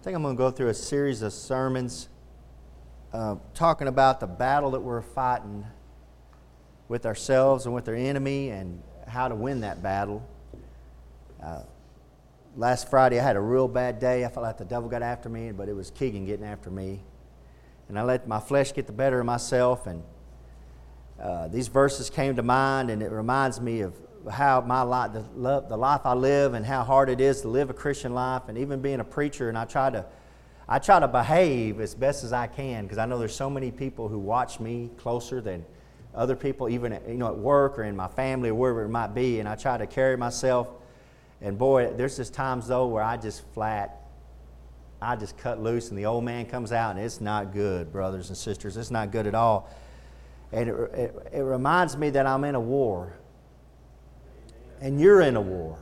I think I'm going to go through a series of sermons uh, talking about the battle that we're fighting with ourselves and with our enemy and how to win that battle. Uh, last Friday, I had a real bad day. I felt like the devil got after me, but it was Keegan getting after me. And I let my flesh get the better of myself. And uh, these verses came to mind, and it reminds me of how my life, the, love, the life I live, and how hard it is to live a Christian life, and even being a preacher. And I try to, I try to behave as best as I can because I know there's so many people who watch me closer than other people, even at, you know at work or in my family or wherever it might be. And I try to carry myself. And boy, there's just times though where I just flat, I just cut loose, and the old man comes out, and it's not good, brothers and sisters. It's not good at all. And it, it, it reminds me that I'm in a war and you're in a war.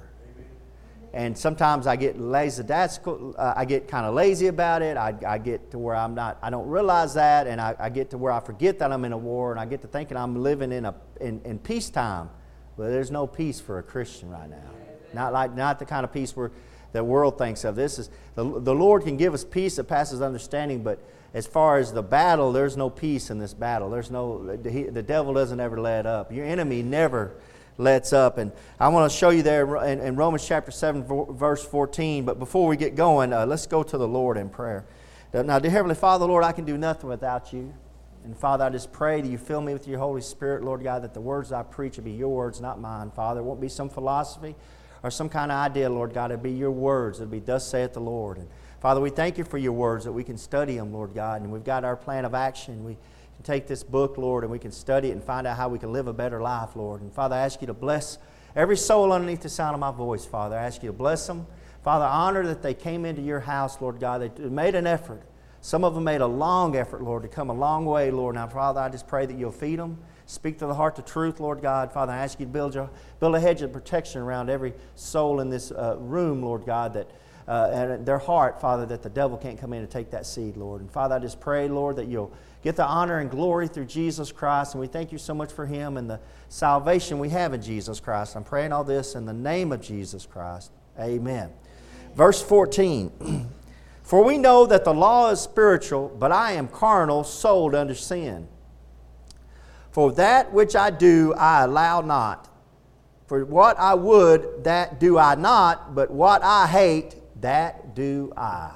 And sometimes I get lazy. That's uh, I get kind of lazy about it. I, I, get to where I'm not. I don't realize that, and I, I, get to where I forget that I'm in a war, and I get to thinking I'm living in a in, in peacetime. But there's no peace for a Christian right now. Not like not the kind of peace where the world thinks of. This is the, the Lord can give us peace that passes understanding, but as far as the battle, there's no peace in this battle. There's no the, the devil doesn't ever let up. Your enemy never lets up. And I want to show you there in, in Romans chapter 7, verse 14. But before we get going, uh, let's go to the Lord in prayer. Now, dear Heavenly Father, Lord, I can do nothing without you. And Father, I just pray that you fill me with your Holy Spirit, Lord God, that the words I preach will be your words, not mine, Father. It won't be some philosophy or some kind of idea, Lord God. It'll be your words. It'll be, thus saith the Lord. And Father, we thank you for your words that we can study them, Lord God. And we've got our plan of action. We can take this book, Lord, and we can study it and find out how we can live a better life, Lord. And Father, I ask you to bless every soul underneath the sound of my voice, Father. I ask you to bless them. Father, honor that they came into your house, Lord God. They made an effort. Some of them made a long effort, Lord, to come a long way, Lord. Now, Father, I just pray that you'll feed them. Speak to the heart the truth, Lord God. Father, I ask you to build, your, build a hedge of protection around every soul in this uh, room, Lord God, that uh, and their heart, Father, that the devil can't come in and take that seed, Lord. And Father, I just pray, Lord, that you'll get the honor and glory through Jesus Christ. And we thank you so much for him and the salvation we have in Jesus Christ. I'm praying all this in the name of Jesus Christ. Amen. Verse 14 For we know that the law is spiritual, but I am carnal, sold under sin. For that which I do, I allow not. For what I would, that do I not, but what I hate, that do I.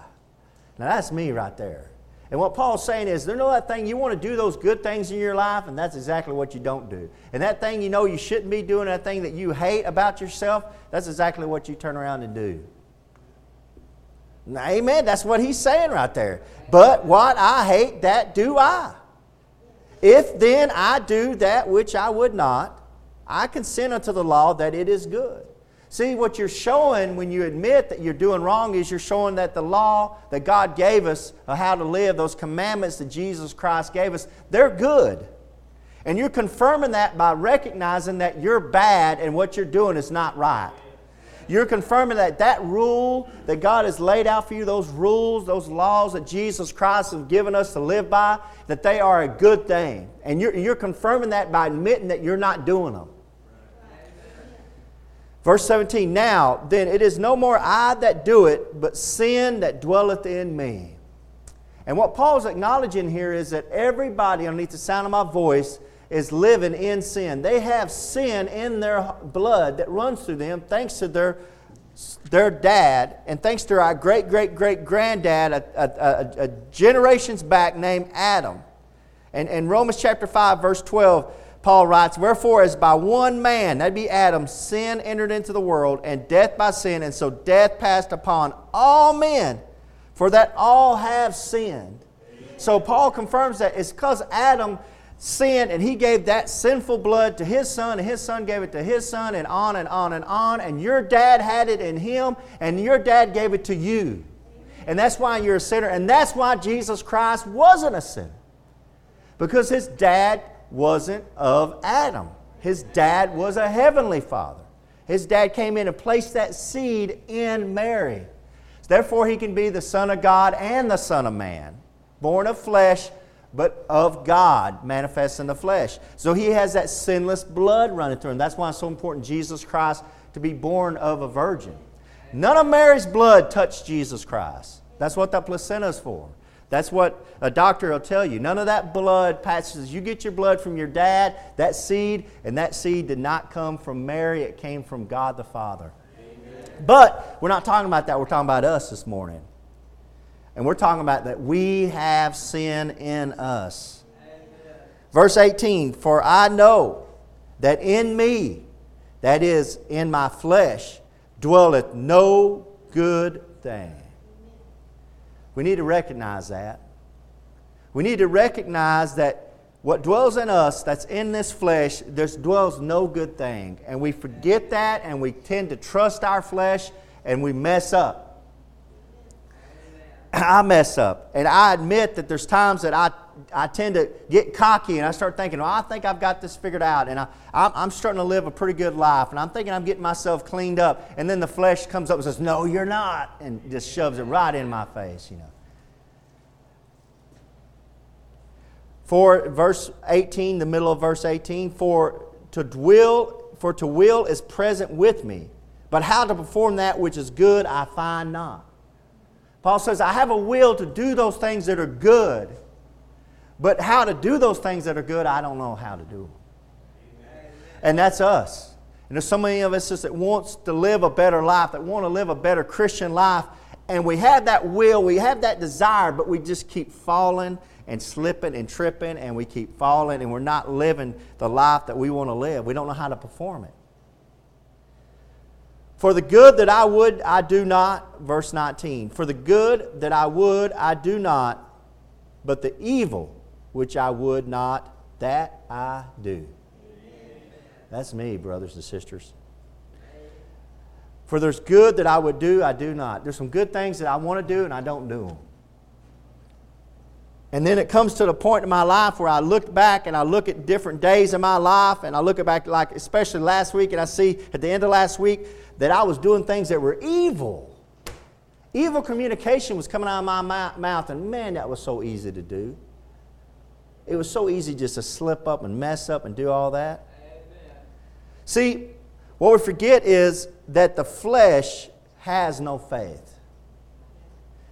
Now that's me right there. And what Paul's saying is, there's know that thing you want to do those good things in your life, and that's exactly what you don't do. And that thing you know you shouldn't be doing, that thing that you hate about yourself, that's exactly what you turn around and do. Amen. That's what he's saying right there. But what I hate, that do I. If then I do that which I would not, I consent unto the law that it is good. See, what you're showing when you admit that you're doing wrong is you're showing that the law that God gave us of how to live, those commandments that Jesus Christ gave us, they're good. And you're confirming that by recognizing that you're bad and what you're doing is not right. You're confirming that that rule that God has laid out for you, those rules, those laws that Jesus Christ has given us to live by, that they are a good thing. And you're, you're confirming that by admitting that you're not doing them. Verse 17, now then it is no more I that do it, but sin that dwelleth in me. And what Paul's acknowledging here is that everybody underneath the sound of my voice is living in sin. They have sin in their blood that runs through them thanks to their, their dad and thanks to our great, great, great granddad, a, a, a, a generations back named Adam. And in Romans chapter 5, verse 12, Paul writes, Wherefore, as by one man, that'd be Adam, sin entered into the world, and death by sin, and so death passed upon all men, for that all have sinned. So Paul confirms that it's because Adam sinned and he gave that sinful blood to his son, and his son gave it to his son, and on and on and on. And your dad had it in him, and your dad gave it to you. And that's why you're a sinner. And that's why Jesus Christ wasn't a sinner. Because his dad wasn't of Adam. His dad was a heavenly father. His dad came in and placed that seed in Mary. Therefore, he can be the Son of God and the Son of Man, born of flesh, but of God, manifest in the flesh. So he has that sinless blood running through him. That's why it's so important, Jesus Christ, to be born of a virgin. None of Mary's blood touched Jesus Christ. That's what that placenta is for. That's what a doctor will tell you. None of that blood passes. You get your blood from your dad, that seed, and that seed did not come from Mary, it came from God the Father. Amen. But we're not talking about that. We're talking about us this morning. And we're talking about that we have sin in us. Amen. Verse 18 For I know that in me, that is, in my flesh, dwelleth no good thing. We need to recognize that. We need to recognize that what dwells in us, that's in this flesh, there dwells no good thing. And we forget that and we tend to trust our flesh and we mess up. I mess up. And I admit that there's times that I, I tend to get cocky and I start thinking, well, I think I've got this figured out. And I, I'm, I'm starting to live a pretty good life. And I'm thinking I'm getting myself cleaned up. And then the flesh comes up and says, no, you're not. And just shoves it right in my face, you know. For verse 18, the middle of verse 18, for to will, for to will is present with me. But how to perform that which is good I find not. Paul says, I have a will to do those things that are good, but how to do those things that are good, I don't know how to do. them. And that's us. And there's so many of us that wants to live a better life, that want to live a better Christian life, and we have that will, we have that desire, but we just keep falling and slipping and tripping, and we keep falling, and we're not living the life that we want to live. We don't know how to perform it. For the good that I would, I do not. Verse 19. For the good that I would, I do not. But the evil which I would not, that I do. That's me, brothers and sisters. For there's good that I would do, I do not. There's some good things that I want to do, and I don't do them. And then it comes to the point in my life where I look back and I look at different days in my life, and I look back, like especially last week, and I see at the end of last week, that I was doing things that were evil. Evil communication was coming out of my mouth, and man, that was so easy to do. It was so easy just to slip up and mess up and do all that. Amen. See, what we forget is that the flesh has no faith.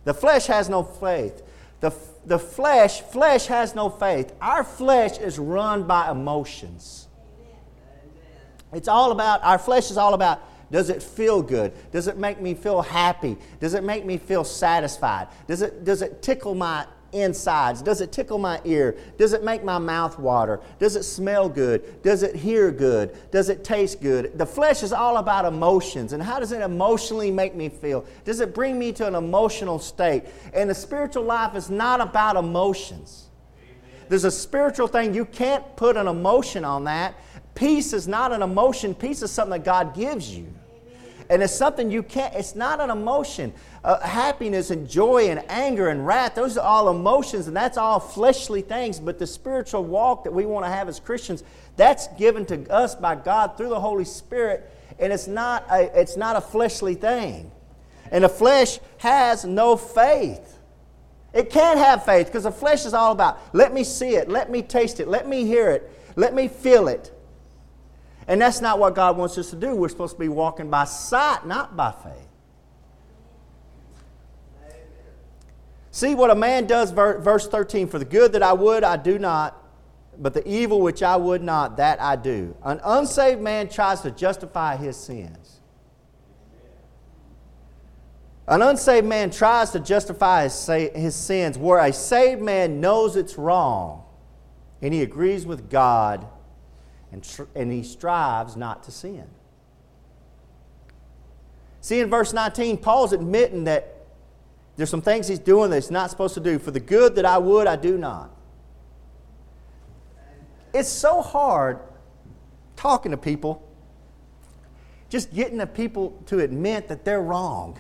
The flesh has no faith. The, the flesh, flesh has no faith. Our flesh is run by emotions. It's all about, our flesh is all about does it feel good? Does it make me feel happy? Does it make me feel satisfied? Does it, does it tickle my insides? Does it tickle my ear? Does it make my mouth water? Does it smell good? Does it hear good? Does it taste good? The flesh is all about emotions. And how does it emotionally make me feel? Does it bring me to an emotional state? And the spiritual life is not about emotions. There's a spiritual thing, you can't put an emotion on that. Peace is not an emotion, peace is something that God gives you. And it's something you can't, it's not an emotion. Uh, happiness and joy and anger and wrath, those are all emotions and that's all fleshly things. But the spiritual walk that we want to have as Christians, that's given to us by God through the Holy Spirit. And it's not a, it's not a fleshly thing. And the flesh has no faith. It can't have faith because the flesh is all about let me see it, let me taste it, let me hear it, let me feel it. And that's not what God wants us to do. We're supposed to be walking by sight, not by faith. See what a man does, verse 13 For the good that I would, I do not, but the evil which I would not, that I do. An unsaved man tries to justify his sins. An unsaved man tries to justify his, his sins, where a saved man knows it's wrong and he agrees with God and, tr- and he strives not to sin. See, in verse 19, Paul's admitting that there's some things he's doing that he's not supposed to do. For the good that I would, I do not. It's so hard talking to people, just getting the people to admit that they're wrong,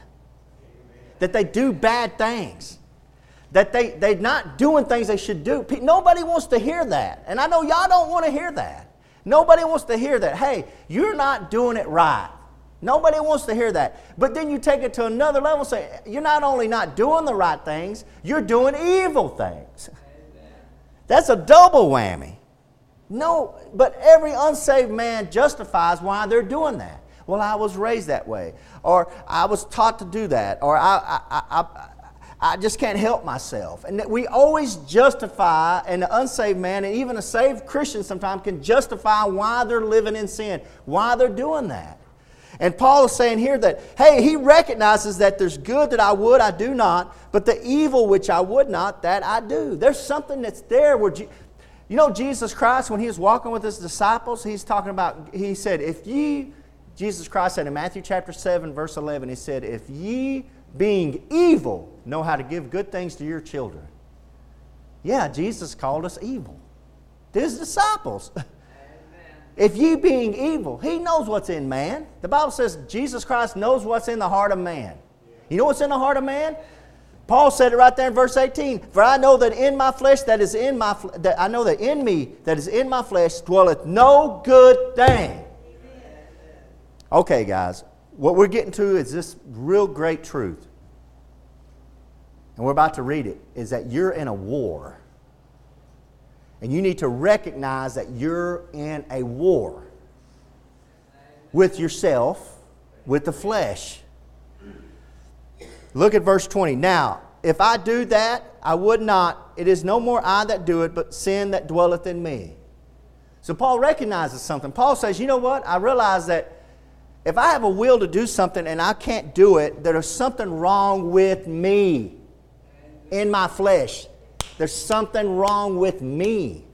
that they do bad things that they, they're not doing things they should do. Nobody wants to hear that. And I know y'all don't want to hear that. Nobody wants to hear that. Hey, you're not doing it right. Nobody wants to hear that. But then you take it to another level and say, you're not only not doing the right things, you're doing evil things. That's a double whammy. No, but every unsaved man justifies why they're doing that. Well, I was raised that way, or I was taught to do that, or I, I, I, I just can't help myself. And we always justify, and the unsaved man, and even a saved Christian sometimes can justify why they're living in sin, why they're doing that. And Paul is saying here that, hey, he recognizes that there's good that I would, I do not, but the evil which I would not, that I do. There's something that's there where, you know, Jesus Christ, when he was walking with his disciples, he's talking about, he said, if ye, Jesus Christ said in Matthew chapter 7, verse 11, he said, if ye being evil know how to give good things to your children. Yeah, Jesus called us evil. His disciples. If ye being evil, he knows what's in man. The Bible says Jesus Christ knows what's in the heart of man. You know what's in the heart of man? Paul said it right there in verse 18. For I know that in my flesh that is in my that I know that in me that is in my flesh dwelleth no good thing. Okay, guys, what we're getting to is this real great truth. And we're about to read it, is that you're in a war. And you need to recognize that you're in a war with yourself, with the flesh. Look at verse 20. Now, if I do that, I would not. It is no more I that do it, but sin that dwelleth in me. So Paul recognizes something. Paul says, You know what? I realize that if I have a will to do something and I can't do it, there's something wrong with me in my flesh. There's something wrong with me.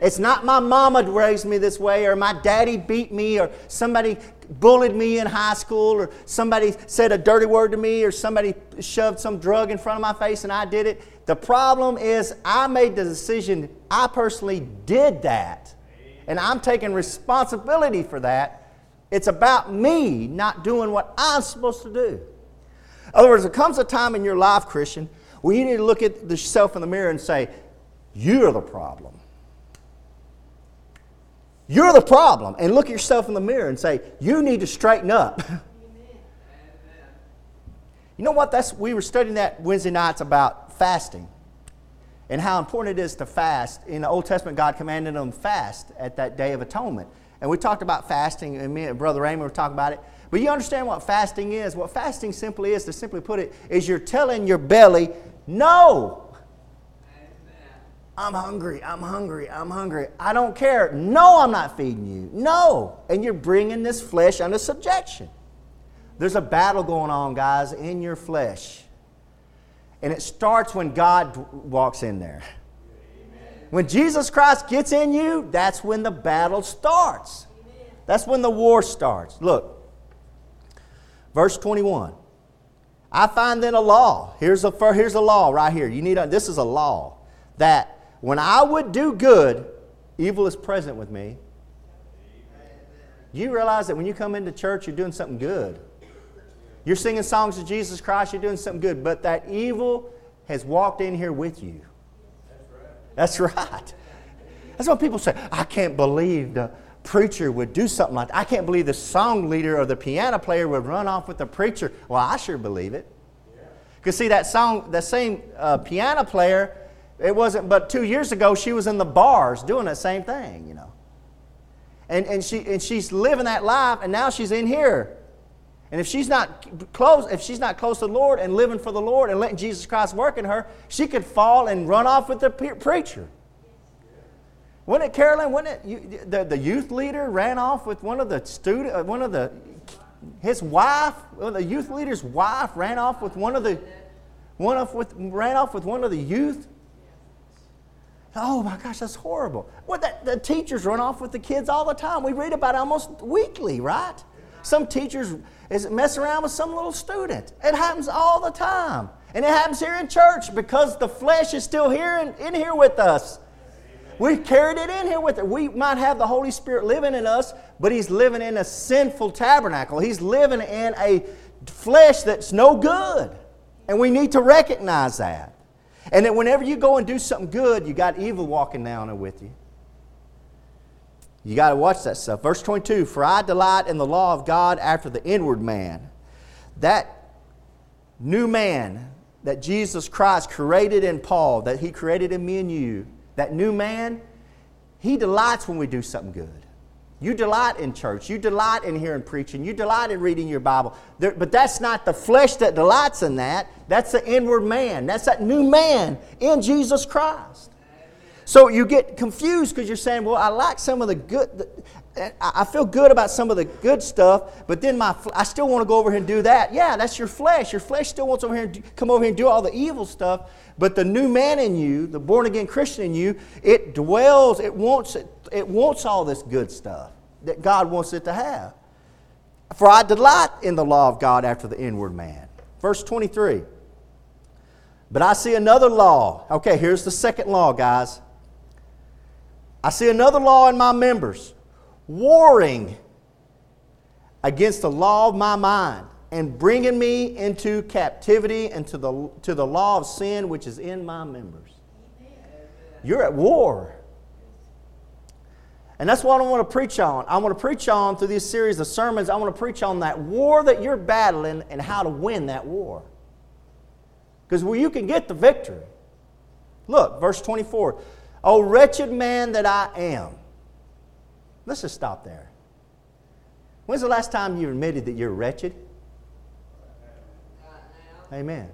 It's not my mama raised me this way, or my daddy beat me, or somebody bullied me in high school, or somebody said a dirty word to me, or somebody shoved some drug in front of my face and I did it. The problem is, I made the decision, I personally did that, and I'm taking responsibility for that. It's about me not doing what I'm supposed to do. In other words, there comes a time in your life, Christian, where you need to look at yourself in the mirror and say, You're the problem. You're the problem. And look at yourself in the mirror and say, You need to straighten up. You know what? That's, we were studying that Wednesday nights about fasting and how important it is to fast. In the Old Testament, God commanded them fast at that Day of Atonement. And we talked about fasting, and me and Brother Raymond were talking about it. But you understand what fasting is? What fasting simply is, to simply put it, is you're telling your belly, no. I'm hungry, I'm hungry, I'm hungry. I don't care. No, I'm not feeding you. No. And you're bringing this flesh under subjection. There's a battle going on, guys, in your flesh. And it starts when God walks in there. When Jesus Christ gets in you, that's when the battle starts. That's when the war starts. Look, verse 21. I find then a law. Here's a, here's a law right here. You need a, this is a law that when I would do good, evil is present with me. You realize that when you come into church, you're doing something good. You're singing songs of Jesus Christ, you're doing something good, but that evil has walked in here with you. That's right. That's right. That's what people say. I can't believe the preacher would do something like that. I can't believe the song leader or the piano player would run off with the preacher. Well, I sure believe it. Because, see, that song, that same uh, piano player, it wasn't but two years ago she was in the bars doing the same thing, you know. And, and, she, and she's living that life, and now she's in here. And if she's not close, if she's not close to the Lord and living for the Lord and letting Jesus Christ work in her, she could fall and run off with the preacher. Wasn't it Carolyn? Wasn't it you, the, the youth leader ran off with one of the student, uh, one of the his wife, the youth leader's wife ran off with one of the one off with ran off with one of the youth. Oh my gosh, that's horrible. Well, that, the teachers run off with the kids all the time. We read about it almost weekly, right? Some teachers is mess around with some little student. It happens all the time. And it happens here in church because the flesh is still here and in here with us. We carried it in here with it. We might have the Holy Spirit living in us, but He's living in a sinful tabernacle. He's living in a flesh that's no good. And we need to recognize that. And that whenever you go and do something good, you got evil walking down there with you. You got to watch that stuff. Verse 22 For I delight in the law of God after the inward man. That new man that Jesus Christ created in Paul, that he created in me and you, that new man, he delights when we do something good. You delight in church. You delight in hearing preaching. You delight in reading your Bible. There, but that's not the flesh that delights in that. That's the inward man. That's that new man in Jesus Christ. So you get confused because you're saying, well, I like some of the good, I feel good about some of the good stuff, but then my I still want to go over here and do that. Yeah, that's your flesh. Your flesh still wants over here and do, come over here and do all the evil stuff. But the new man in you, the born again Christian in you, it dwells. It wants it. It wants all this good stuff that God wants it to have. For I delight in the law of God after the inward man. Verse 23. But I see another law. Okay, here's the second law, guys. I see another law in my members warring against the law of my mind and bringing me into captivity and to the, to the law of sin which is in my members. You're at war. And that's what I want to preach on. I want to preach on through this series of sermons. I want to preach on that war that you're battling and how to win that war. Because where you can get the victory. Look, verse 24. O wretched man that I am. Let's just stop there. When's the last time you admitted that you're wretched? Amen.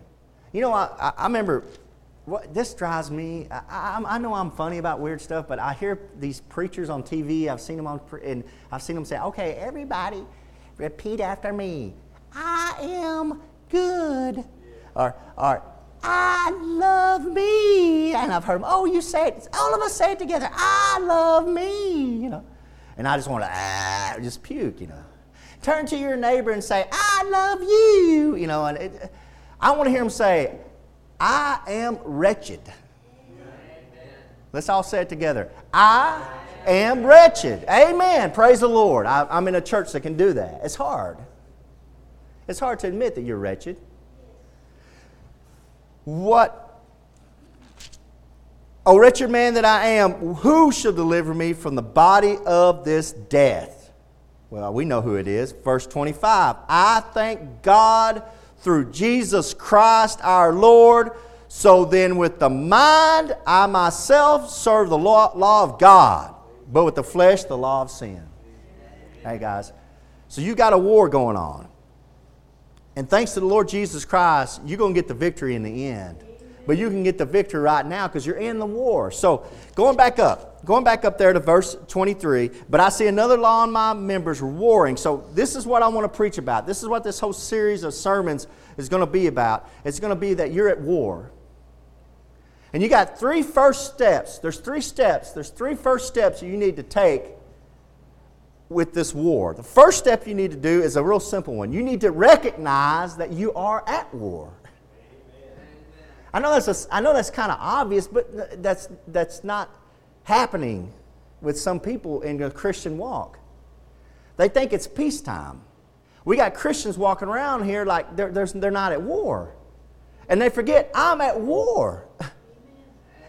You know, I, I remember what, this drives me. I, I, I, know I'm funny about weird stuff, but I hear these preachers on TV. I've seen them on, and I've seen them say, "Okay, everybody, repeat after me. I am good," or, or "I love me." And I've heard them. Oh, you say it. All of us say it together. I love me. You know. And I just want to ah, just puke, you know. Turn to your neighbor and say, I love you, you know. And it, I want to hear him say, I am wretched. Let's all say it together. I am wretched. Amen. Praise the Lord. I, I'm in a church that can do that. It's hard. It's hard to admit that you're wretched. What O wretched man that I am, who shall deliver me from the body of this death? Well, we know who it is. Verse 25 I thank God through Jesus Christ our Lord. So then, with the mind, I myself serve the law, law of God, but with the flesh, the law of sin. Hey, guys. So you got a war going on. And thanks to the Lord Jesus Christ, you're going to get the victory in the end but you can get the victory right now because you're in the war. So, going back up, going back up there to verse 23, but I see another law in my members warring. So, this is what I want to preach about. This is what this whole series of sermons is going to be about. It's going to be that you're at war. And you got three first steps. There's three steps. There's three first steps you need to take with this war. The first step you need to do is a real simple one. You need to recognize that you are at war. I know that's, know that's kind of obvious, but that's, that's not happening with some people in a Christian walk. They think it's peacetime. We got Christians walking around here like they're, they're not at war. And they forget, I'm at war.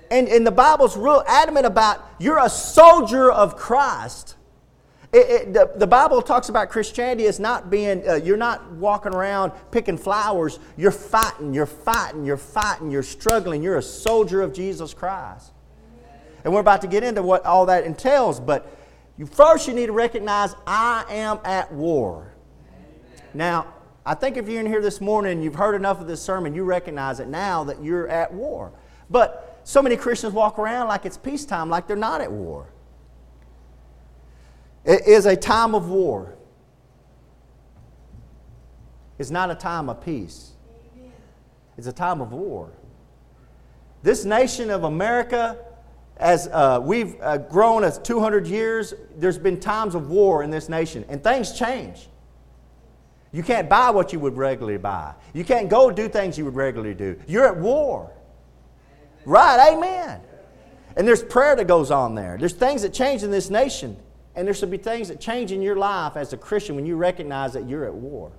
And, and the Bible's real adamant about you're a soldier of Christ. It, it, the, the, Bible talks about Christianity as not being, uh, you're not walking around picking flowers. You're fighting, you're fighting, you're fighting, you're struggling. You're a soldier of Jesus Christ. And we're about to get into what all that entails, but you, first you need to recognize I am at war. Now, I think if you're in here this morning you've heard enough of this sermon, you recognize it now that you're at war. But so many Christians walk around like it's peacetime, like they're not at war. It is a time of war. It's not a time of peace. It's a time of war. This nation of America, as uh, we've uh, grown as 200 years, there's been times of war in this nation, and things change. You can't buy what you would regularly buy. You can't go do things you would regularly do. You're at war. Right, amen. And there's prayer that goes on there. There's things that change in this nation. And there should be things that change in your life as a Christian when you recognize that you're at war.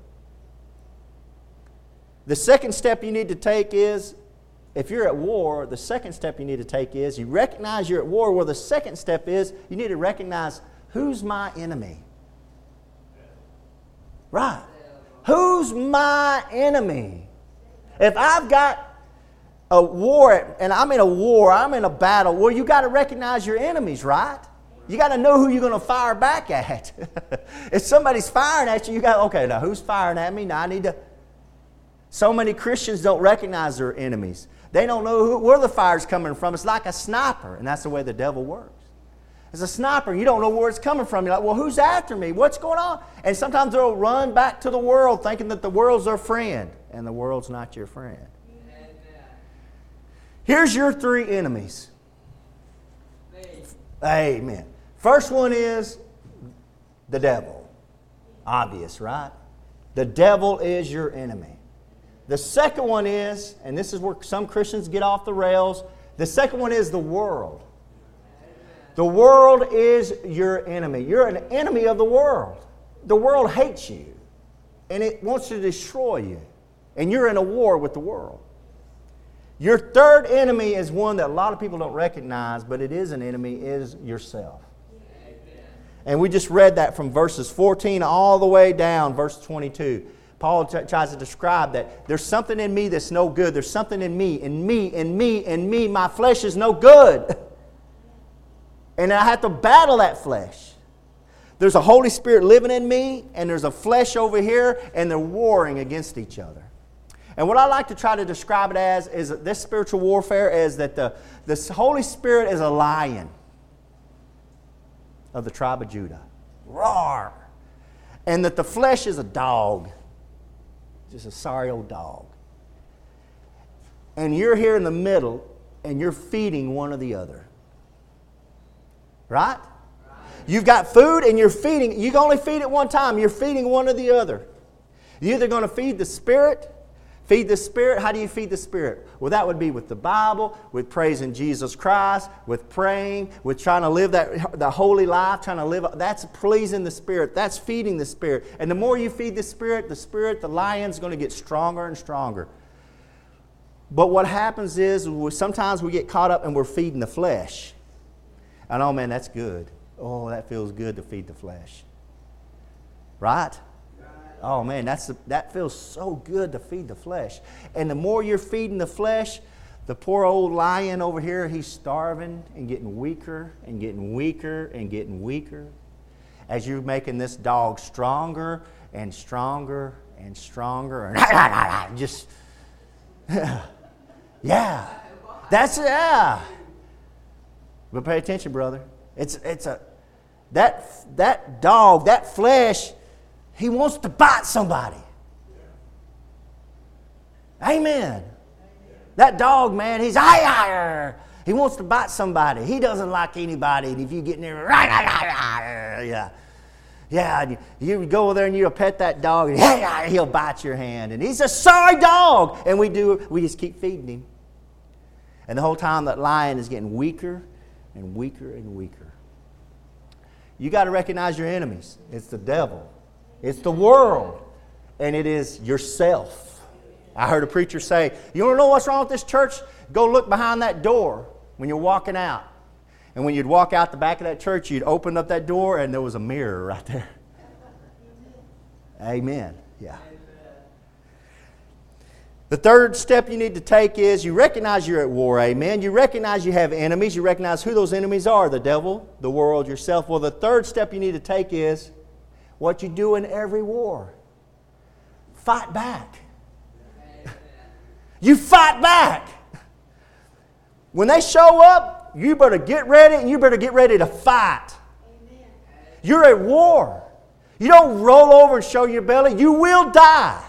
The second step you need to take is if you're at war, the second step you need to take is you recognize you're at war. Well, the second step is you need to recognize who's my enemy. Right. Who's my enemy? If I've got a war and I'm in a war, I'm in a battle, well, you got to recognize your enemies, right? You got to know who you're going to fire back at. if somebody's firing at you, you got, okay, now who's firing at me? Now I need to. So many Christians don't recognize their enemies. They don't know who, where the fire's coming from. It's like a sniper, and that's the way the devil works. As a sniper, you don't know where it's coming from. You're like, well, who's after me? What's going on? And sometimes they'll run back to the world thinking that the world's their friend, and the world's not your friend. Here's your three enemies. Amen. First one is the devil. Obvious, right? The devil is your enemy. The second one is, and this is where some Christians get off the rails, the second one is the world. The world is your enemy. You're an enemy of the world. The world hates you and it wants to destroy you. And you're in a war with the world. Your third enemy is one that a lot of people don't recognize, but it is an enemy, is yourself. And we just read that from verses 14 all the way down, verse 22. Paul t- tries to describe that there's something in me that's no good. There's something in me, in me, in me, in me. My flesh is no good. And I have to battle that flesh. There's a Holy Spirit living in me, and there's a flesh over here, and they're warring against each other. And what I like to try to describe it as is that this spiritual warfare is that the, the Holy Spirit is a lion of the tribe of Judah. Roar! And that the flesh is a dog, just a sorry old dog. And you're here in the middle, and you're feeding one or the other. Right? You've got food and you're feeding. You can only feed it one time. You're feeding one or the other. You're either going to feed the Spirit, feed the Spirit. How do you feed the Spirit? Well, that would be with the Bible, with praising Jesus Christ, with praying, with trying to live that the holy life, trying to live. That's pleasing the Spirit. That's feeding the Spirit. And the more you feed the Spirit, the Spirit, the lion's going to get stronger and stronger. But what happens is sometimes we get caught up and we're feeding the flesh. And oh man, that's good. Oh, that feels good to feed the flesh. Right? Oh man, that's that feels so good to feed the flesh. And the more you're feeding the flesh, the poor old lion over here, he's starving and getting weaker and getting weaker and getting weaker. As you're making this dog stronger and stronger and stronger and just yeah. That's yeah. But pay attention, brother. It's, it's a, that, that dog, that flesh, he wants to bite somebody. Amen. That dog, man, he's higher. He wants to bite somebody. He doesn't like anybody. And if you get near, yeah. Yeah, you go over there and you pet that dog, and he'll bite your hand. And he's a sorry dog. And we do, we just keep feeding him. And the whole time that lion is getting weaker and weaker and weaker. You got to recognize your enemies. It's the devil, it's the world, and it is yourself. I heard a preacher say, You want to know what's wrong with this church? Go look behind that door when you're walking out. And when you'd walk out the back of that church, you'd open up that door and there was a mirror right there. Amen. Yeah. The third step you need to take is you recognize you're at war, amen. You recognize you have enemies. You recognize who those enemies are the devil, the world, yourself. Well, the third step you need to take is what you do in every war fight back. you fight back. When they show up, you better get ready and you better get ready to fight. You're at war. You don't roll over and show your belly, you will die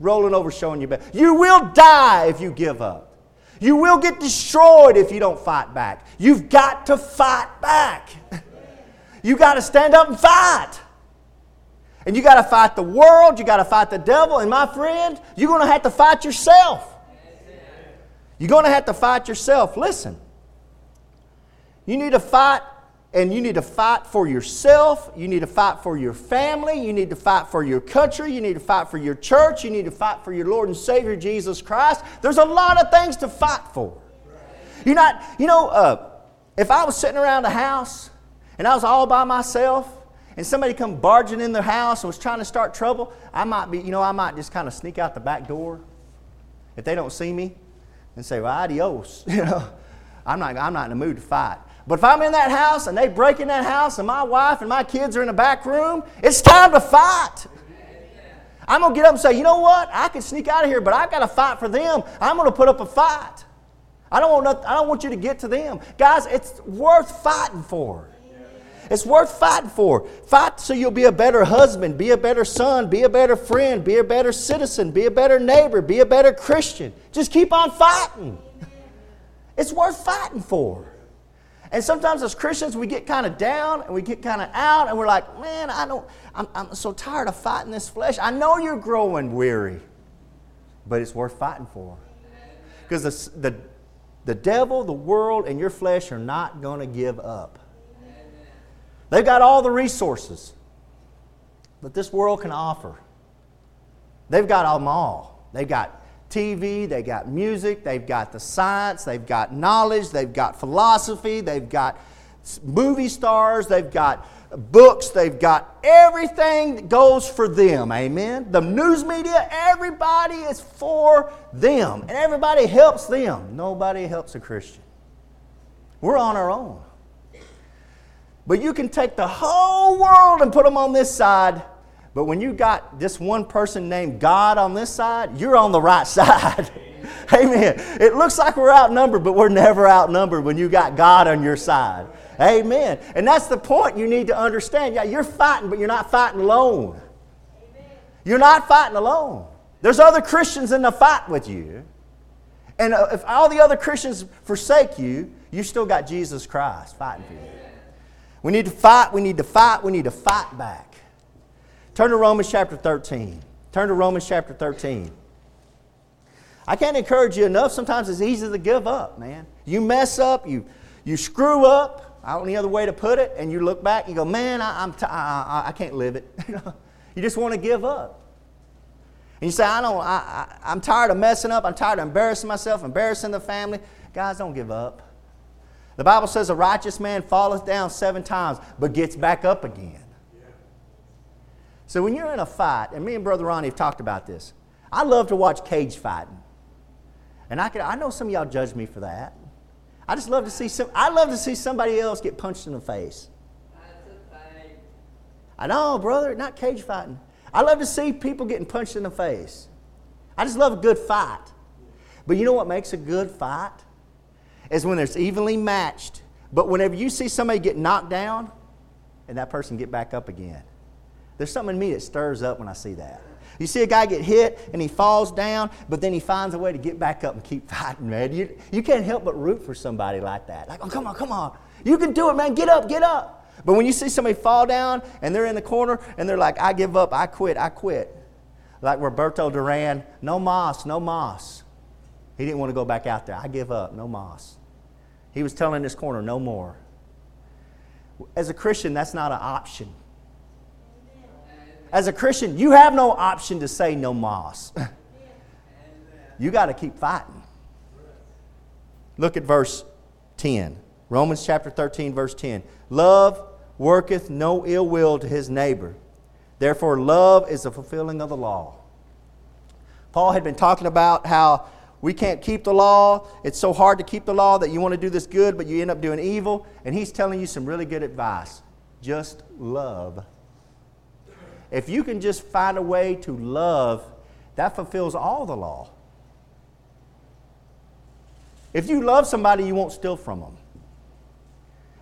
rolling over, showing your belly. You will die if you give up. You will get destroyed if you don't fight back. You've got to fight back. You got to stand up and fight. And you got to fight the world, you got to fight the devil, and my friend, you're going to have to fight yourself. You're going to have to fight yourself. Listen. You need to fight and you need to fight for yourself. You need to fight for your family. You need to fight for your country. You need to fight for your church. You need to fight for your Lord and Savior Jesus Christ. There's a lot of things to fight for. You're not, you know, uh, if I was sitting around the house and I was all by myself and somebody come barging in the house and was trying to start trouble, I might be, you know, I might just kind of sneak out the back door if they don't see me and say, well, adios. You know, I'm not, I'm not in the mood to fight. But if I'm in that house and they break in that house and my wife and my kids are in the back room, it's time to fight. I'm going to get up and say, you know what? I can sneak out of here, but I've got to fight for them. I'm going to put up a fight. I don't, want nothing, I don't want you to get to them. Guys, it's worth fighting for. It's worth fighting for. Fight so you'll be a better husband, be a better son, be a better friend, be a better citizen, be a better neighbor, be a better Christian. Just keep on fighting. It's worth fighting for. And sometimes as Christians, we get kind of down and we get kind of out and we're like, man, I don't, I'm, I'm so tired of fighting this flesh. I know you're growing weary, but it's worth fighting for. Because the, the, the devil, the world, and your flesh are not going to give up. They've got all the resources that this world can offer. They've got them all. They've got TV, they've got music, they've got the science, they've got knowledge, they've got philosophy, they've got movie stars, they've got books, they've got everything that goes for them. Amen. The news media, everybody is for them, and everybody helps them. Nobody helps a Christian. We're on our own. But you can take the whole world and put them on this side. But when you got this one person named God on this side, you're on the right side. Amen. It looks like we're outnumbered, but we're never outnumbered when you got God on your side. Amen. And that's the point you need to understand. Yeah, you're fighting, but you're not fighting alone. You're not fighting alone. There's other Christians in the fight with you. And uh, if all the other Christians forsake you, you still got Jesus Christ fighting for you. We need to fight, we need to fight, we need to fight back. Turn to Romans chapter 13. Turn to Romans chapter 13. I can't encourage you enough. Sometimes it's easy to give up, man. You mess up, you, you screw up, I don't know any other way to put it, and you look back, you go, man, I, I'm t- I, I, I can't live it. you just want to give up. And you say, I don't, I, I, I'm tired of messing up. I'm tired of embarrassing myself, embarrassing the family. Guys, don't give up. The Bible says a righteous man falleth down seven times, but gets back up again. So when you're in a fight, and me and Brother Ronnie have talked about this, I love to watch cage fighting. And I, can, I know some of y'all judge me for that. I just love to see some, I love to see somebody else get punched in the face. I know, brother, not cage fighting. I love to see people getting punched in the face. I just love a good fight. But you know what makes a good fight? Is when it's evenly matched. But whenever you see somebody get knocked down and that person get back up again, there's something in me that stirs up when I see that. You see a guy get hit and he falls down, but then he finds a way to get back up and keep fighting, man. You, you can't help but root for somebody like that. Like, oh, come on, come on. You can do it, man. Get up, get up. But when you see somebody fall down and they're in the corner and they're like, I give up, I quit, I quit. Like Roberto Duran, no moss, no moss. He didn't want to go back out there. I give up, no moss. He was telling this corner, no more. As a Christian, that's not an option. As a Christian, you have no option to say no moss. you got to keep fighting. Look at verse 10. Romans chapter 13, verse 10. Love worketh no ill will to his neighbor. Therefore, love is the fulfilling of the law. Paul had been talking about how we can't keep the law. It's so hard to keep the law that you want to do this good, but you end up doing evil. And he's telling you some really good advice. Just love. If you can just find a way to love, that fulfills all the law. If you love somebody, you won't steal from them.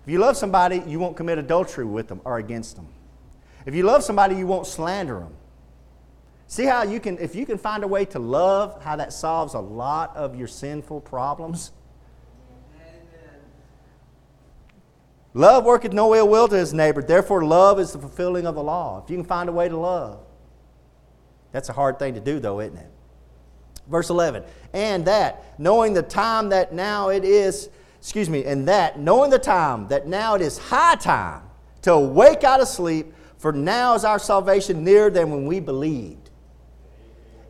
If you love somebody, you won't commit adultery with them or against them. If you love somebody, you won't slander them. See how you can, if you can find a way to love, how that solves a lot of your sinful problems? Amen. Love worketh no ill will to his neighbor. Therefore, love is the fulfilling of the law. If you can find a way to love, that's a hard thing to do, though, isn't it? Verse 11, and that, knowing the time that now it is, excuse me, and that, knowing the time that now it is high time to awake out of sleep, for now is our salvation nearer than when we believed.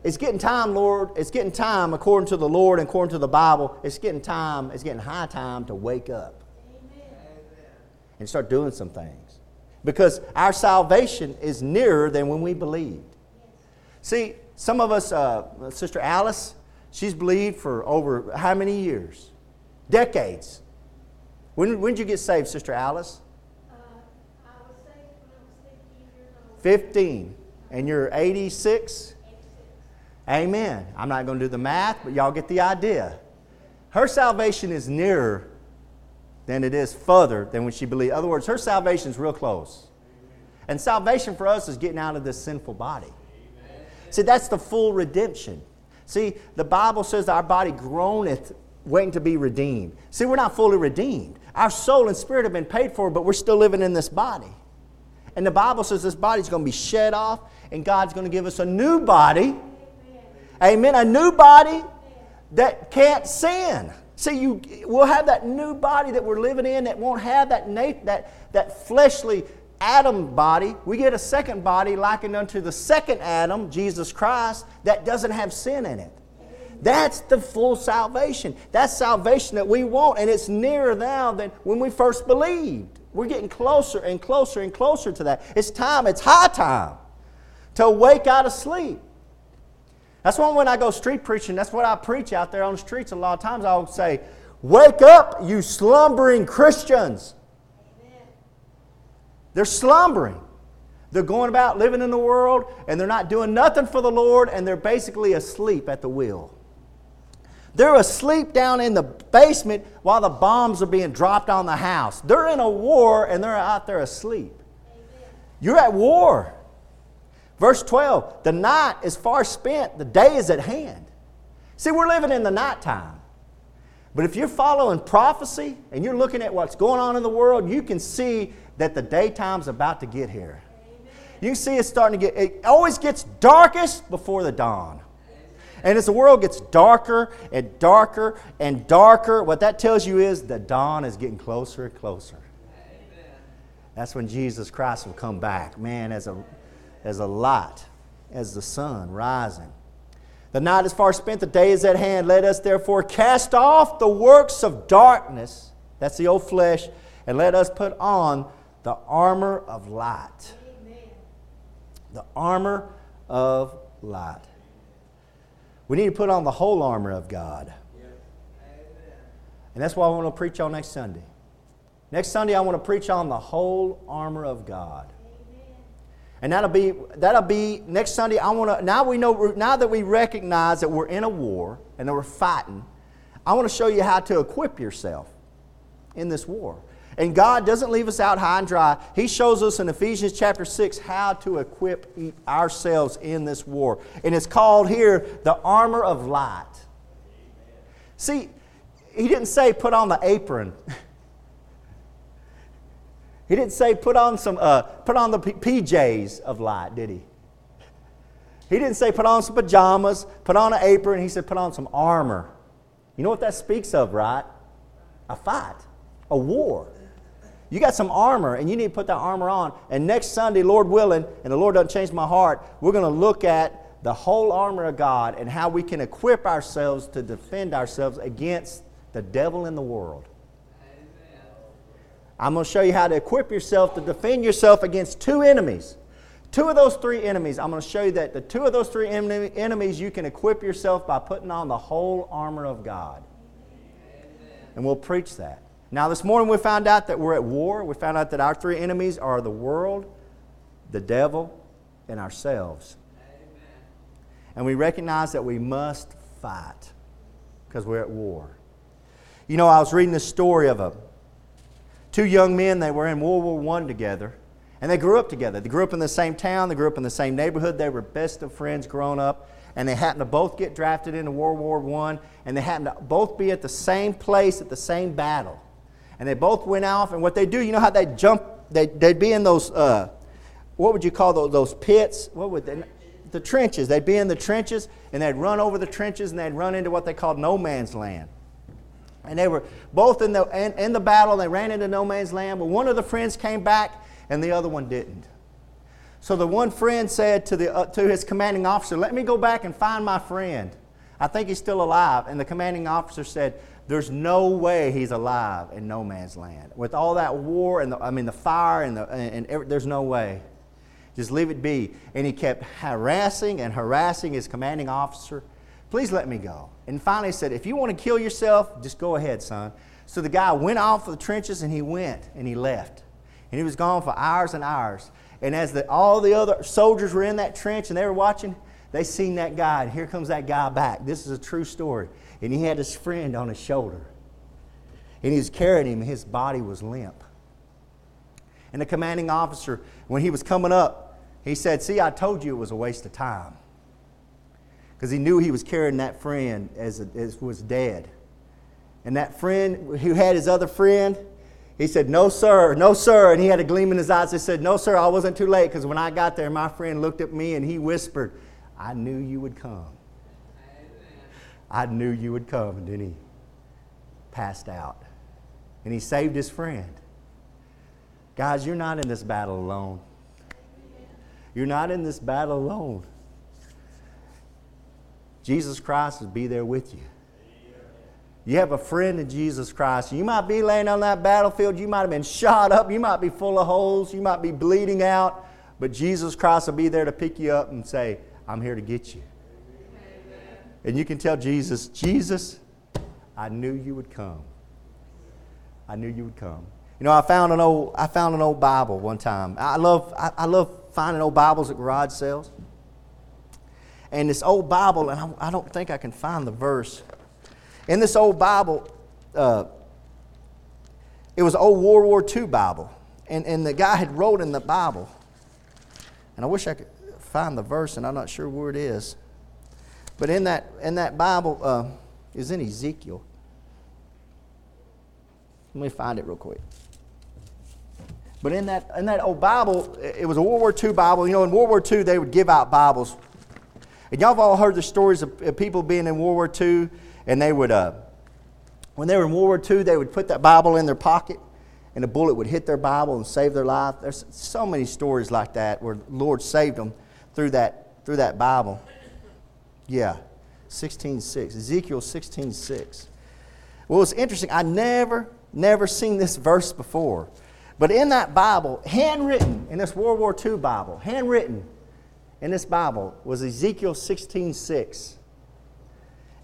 It's getting time, Lord. It's getting time, according to the Lord and according to the Bible. It's getting time, it's getting high time to wake up Amen. and start doing some things. Because our salvation is nearer than when we believed. See, some of us, uh, Sister Alice, she's believed for over how many years? Decades. When, when did you get saved, Sister Alice? Uh, I was saved when I was 15 years old. 15. And you're 86? Amen. I'm not going to do the math, but y'all get the idea. Her salvation is nearer than it is further than when she believed. In other words, her salvation is real close. And salvation for us is getting out of this sinful body. See, that's the full redemption. See, the Bible says our body groaneth, waiting to be redeemed. See, we're not fully redeemed. Our soul and spirit have been paid for, but we're still living in this body. And the Bible says this body's going to be shed off, and God's going to give us a new body. Amen. A new body that can't sin. See, you we'll have that new body that we're living in that won't have that nat- that that fleshly Adam body. We get a second body likened unto the second Adam, Jesus Christ, that doesn't have sin in it. That's the full salvation. That's salvation that we want, and it's nearer now than when we first believed. We're getting closer and closer and closer to that. It's time, it's high time to wake out of sleep. That's why when I go street preaching, that's what I preach out there on the streets. A lot of times I'll say, Wake up, you slumbering Christians. They're slumbering. They're going about living in the world and they're not doing nothing for the Lord and they're basically asleep at the wheel. They're asleep down in the basement while the bombs are being dropped on the house. They're in a war and they're out there asleep. You're at war. Verse 12 the night is far spent, the day is at hand. See, we're living in the nighttime. But if you're following prophecy and you're looking at what's going on in the world, you can see that the daytime's about to get here. You see it's starting to get, it always gets darkest before the dawn. And as the world gets darker and darker and darker, what that tells you is the dawn is getting closer and closer. That's when Jesus Christ will come back, man, as a, as a light, as the sun rising. The night is far spent, the day is at hand. Let us therefore cast off the works of darkness, that's the old flesh, and let us put on the armor of light. The armor of light. We need to put on the whole armor of God. And that's why I want to preach on next Sunday. Next Sunday, I want to preach on the whole armor of God. And that'll be that'll be next Sunday. I want to now we know now that we recognize that we're in a war and that we're fighting. I want to show you how to equip yourself in this war. And God doesn't leave us out high and dry. He shows us in Ephesians chapter 6 how to equip ourselves in this war. And it's called here the armor of light. See, he didn't say put on the apron. he didn't say put on some uh, put on the PJs of light, did he? He didn't say put on some pajamas, put on an apron. He said put on some armor. You know what that speaks of, right? A fight, a war. You got some armor, and you need to put that armor on. And next Sunday, Lord willing, and the Lord doesn't change my heart, we're going to look at the whole armor of God and how we can equip ourselves to defend ourselves against the devil in the world. I'm going to show you how to equip yourself to defend yourself against two enemies. Two of those three enemies, I'm going to show you that the two of those three enemies you can equip yourself by putting on the whole armor of God. And we'll preach that. Now, this morning we found out that we're at war. We found out that our three enemies are the world, the devil, and ourselves. And we recognize that we must fight because we're at war. You know, I was reading the story of a, two young men. They were in World War I together, and they grew up together. They grew up in the same town, they grew up in the same neighborhood. They were best of friends growing up and they happened to both get drafted into World War I, and they happened to both be at the same place at the same battle and they both went off. And what they do, you know how they jump? They, they'd be in those, uh, what would you call those, those pits? What would they? The trenches. They'd be in the trenches, and they'd run over the trenches, and they'd run into what they called no man's land. And they were both in the, in, in the battle, they ran into no man's land, but one of the friends came back, and the other one didn't. So the one friend said to, the, uh, to his commanding officer, Let me go back and find my friend. I think he's still alive. And the commanding officer said, there's no way he's alive in no man's land. With all that war and the, I mean the fire and, the, and, and every, there's no way. Just leave it be. And he kept harassing and harassing his commanding officer Please let me go. And finally said, If you want to kill yourself, just go ahead, son. So the guy went off of the trenches and he went and he left. And he was gone for hours and hours. And as the, all the other soldiers were in that trench and they were watching, they seen that guy. And here comes that guy back. This is a true story. And he had his friend on his shoulder. And he was carrying him. His body was limp. And the commanding officer, when he was coming up, he said, See, I told you it was a waste of time. Because he knew he was carrying that friend as, as was dead. And that friend who had his other friend, he said, No, sir, no, sir. And he had a gleam in his eyes. He said, No, sir, I wasn't too late. Because when I got there, my friend looked at me and he whispered, I knew you would come. I knew you would come. And then he passed out. And he saved his friend. Guys, you're not in this battle alone. You're not in this battle alone. Jesus Christ will be there with you. You have a friend in Jesus Christ. You might be laying on that battlefield. You might have been shot up. You might be full of holes. You might be bleeding out. But Jesus Christ will be there to pick you up and say, I'm here to get you. And you can tell Jesus, Jesus, I knew you would come. I knew you would come. You know, I found an old, I found an old Bible one time. I love, I, I love finding old Bibles at garage sales. And this old Bible, and I, I don't think I can find the verse. In this old Bible, uh, it was an old World War II Bible. And, and the guy had wrote in the Bible, and I wish I could find the verse, and I'm not sure where it is. But in that, in that Bible uh, is in Ezekiel. Let me find it real quick. But in that, in that old Bible, it was a World War II Bible. You know, in World War II, they would give out Bibles. And y'all have all heard the stories of people being in World War II, and they would, uh, when they were in World War II, they would put that Bible in their pocket, and a bullet would hit their Bible and save their life. There's so many stories like that where the Lord saved them through that, through that Bible. Yeah, 16.6, Ezekiel 16.6. Well, it's interesting. I never, never seen this verse before. But in that Bible, handwritten, in this World War II Bible, handwritten in this Bible was Ezekiel 16.6.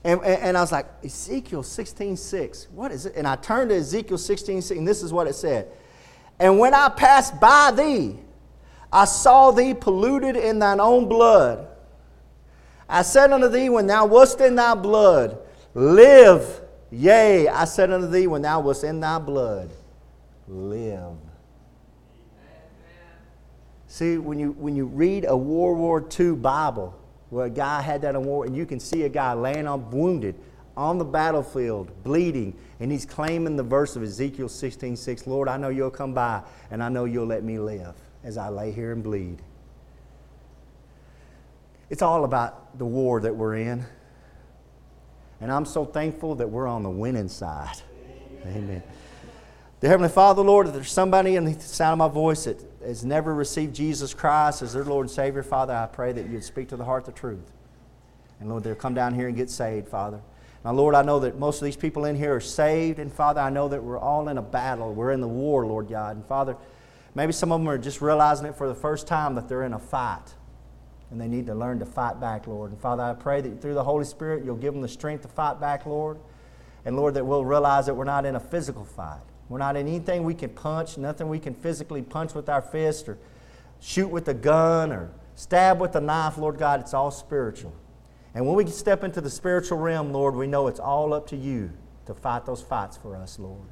And, and, and, I was like, Ezekiel 16.6, what is it? And I turned to Ezekiel 16.6, and this is what it said. And when I passed by thee, I saw thee polluted in thine own blood. I said unto thee, when thou wast in thy blood, live. Yea, I said unto thee, when thou wast in thy blood, live. See, when you, when you read a World War II Bible, where a guy had that in war, and you can see a guy laying on wounded on the battlefield, bleeding, and he's claiming the verse of Ezekiel 16 6, Lord, I know you'll come by, and I know you'll let me live as I lay here and bleed. It's all about the war that we're in. And I'm so thankful that we're on the winning side. Amen. Amen. The Heavenly Father, Lord, if there's somebody in the sound of my voice that has never received Jesus Christ as their Lord and Savior, Father, I pray that you'd speak to the heart the truth. And Lord, they'll come down here and get saved, Father. Now, Lord, I know that most of these people in here are saved, and Father, I know that we're all in a battle. We're in the war, Lord God. And Father, maybe some of them are just realizing it for the first time that they're in a fight, and they need to learn to fight back, Lord. And Father, I pray that through the Holy Spirit, you'll give them the strength to fight back, Lord. And Lord, that we'll realize that we're not in a physical fight. We're not in anything we can punch, nothing we can physically punch with our fist or shoot with a gun or stab with a knife, Lord God. It's all spiritual. And when we step into the spiritual realm, Lord, we know it's all up to you to fight those fights for us, Lord.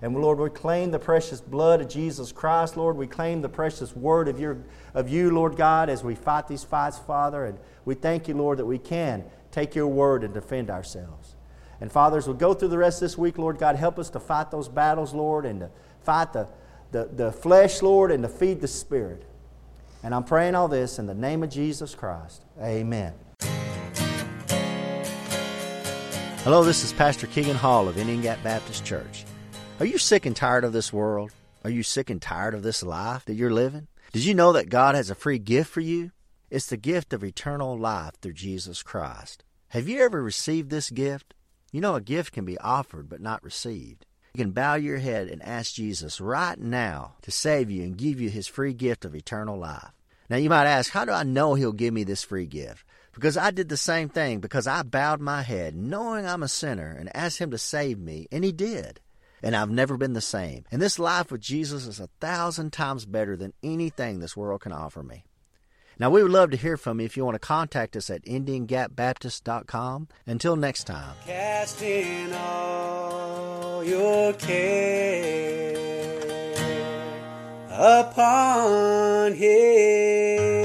And Lord, we claim the precious blood of Jesus Christ, Lord. We claim the precious word of, your, of you, Lord God, as we fight these fights, Father. And we thank you, Lord, that we can take your word and defend ourselves. And fathers, we'll go through the rest of this week, Lord God. Help us to fight those battles, Lord, and to fight the, the, the flesh, Lord, and to feed the spirit. And I'm praying all this in the name of Jesus Christ. Amen. Hello, this is Pastor Keegan Hall of Indian Gap Baptist Church. Are you sick and tired of this world? Are you sick and tired of this life that you're living? Did you know that God has a free gift for you? It's the gift of eternal life through Jesus Christ. Have you ever received this gift? You know, a gift can be offered but not received. You can bow your head and ask Jesus right now to save you and give you his free gift of eternal life. Now, you might ask, how do I know he'll give me this free gift? Because I did the same thing, because I bowed my head, knowing I'm a sinner, and asked Him to save me, and He did. And I've never been the same. And this life with Jesus is a thousand times better than anything this world can offer me. Now, we would love to hear from you if you want to contact us at IndianGapBaptist.com. Until next time. All your care upon Him.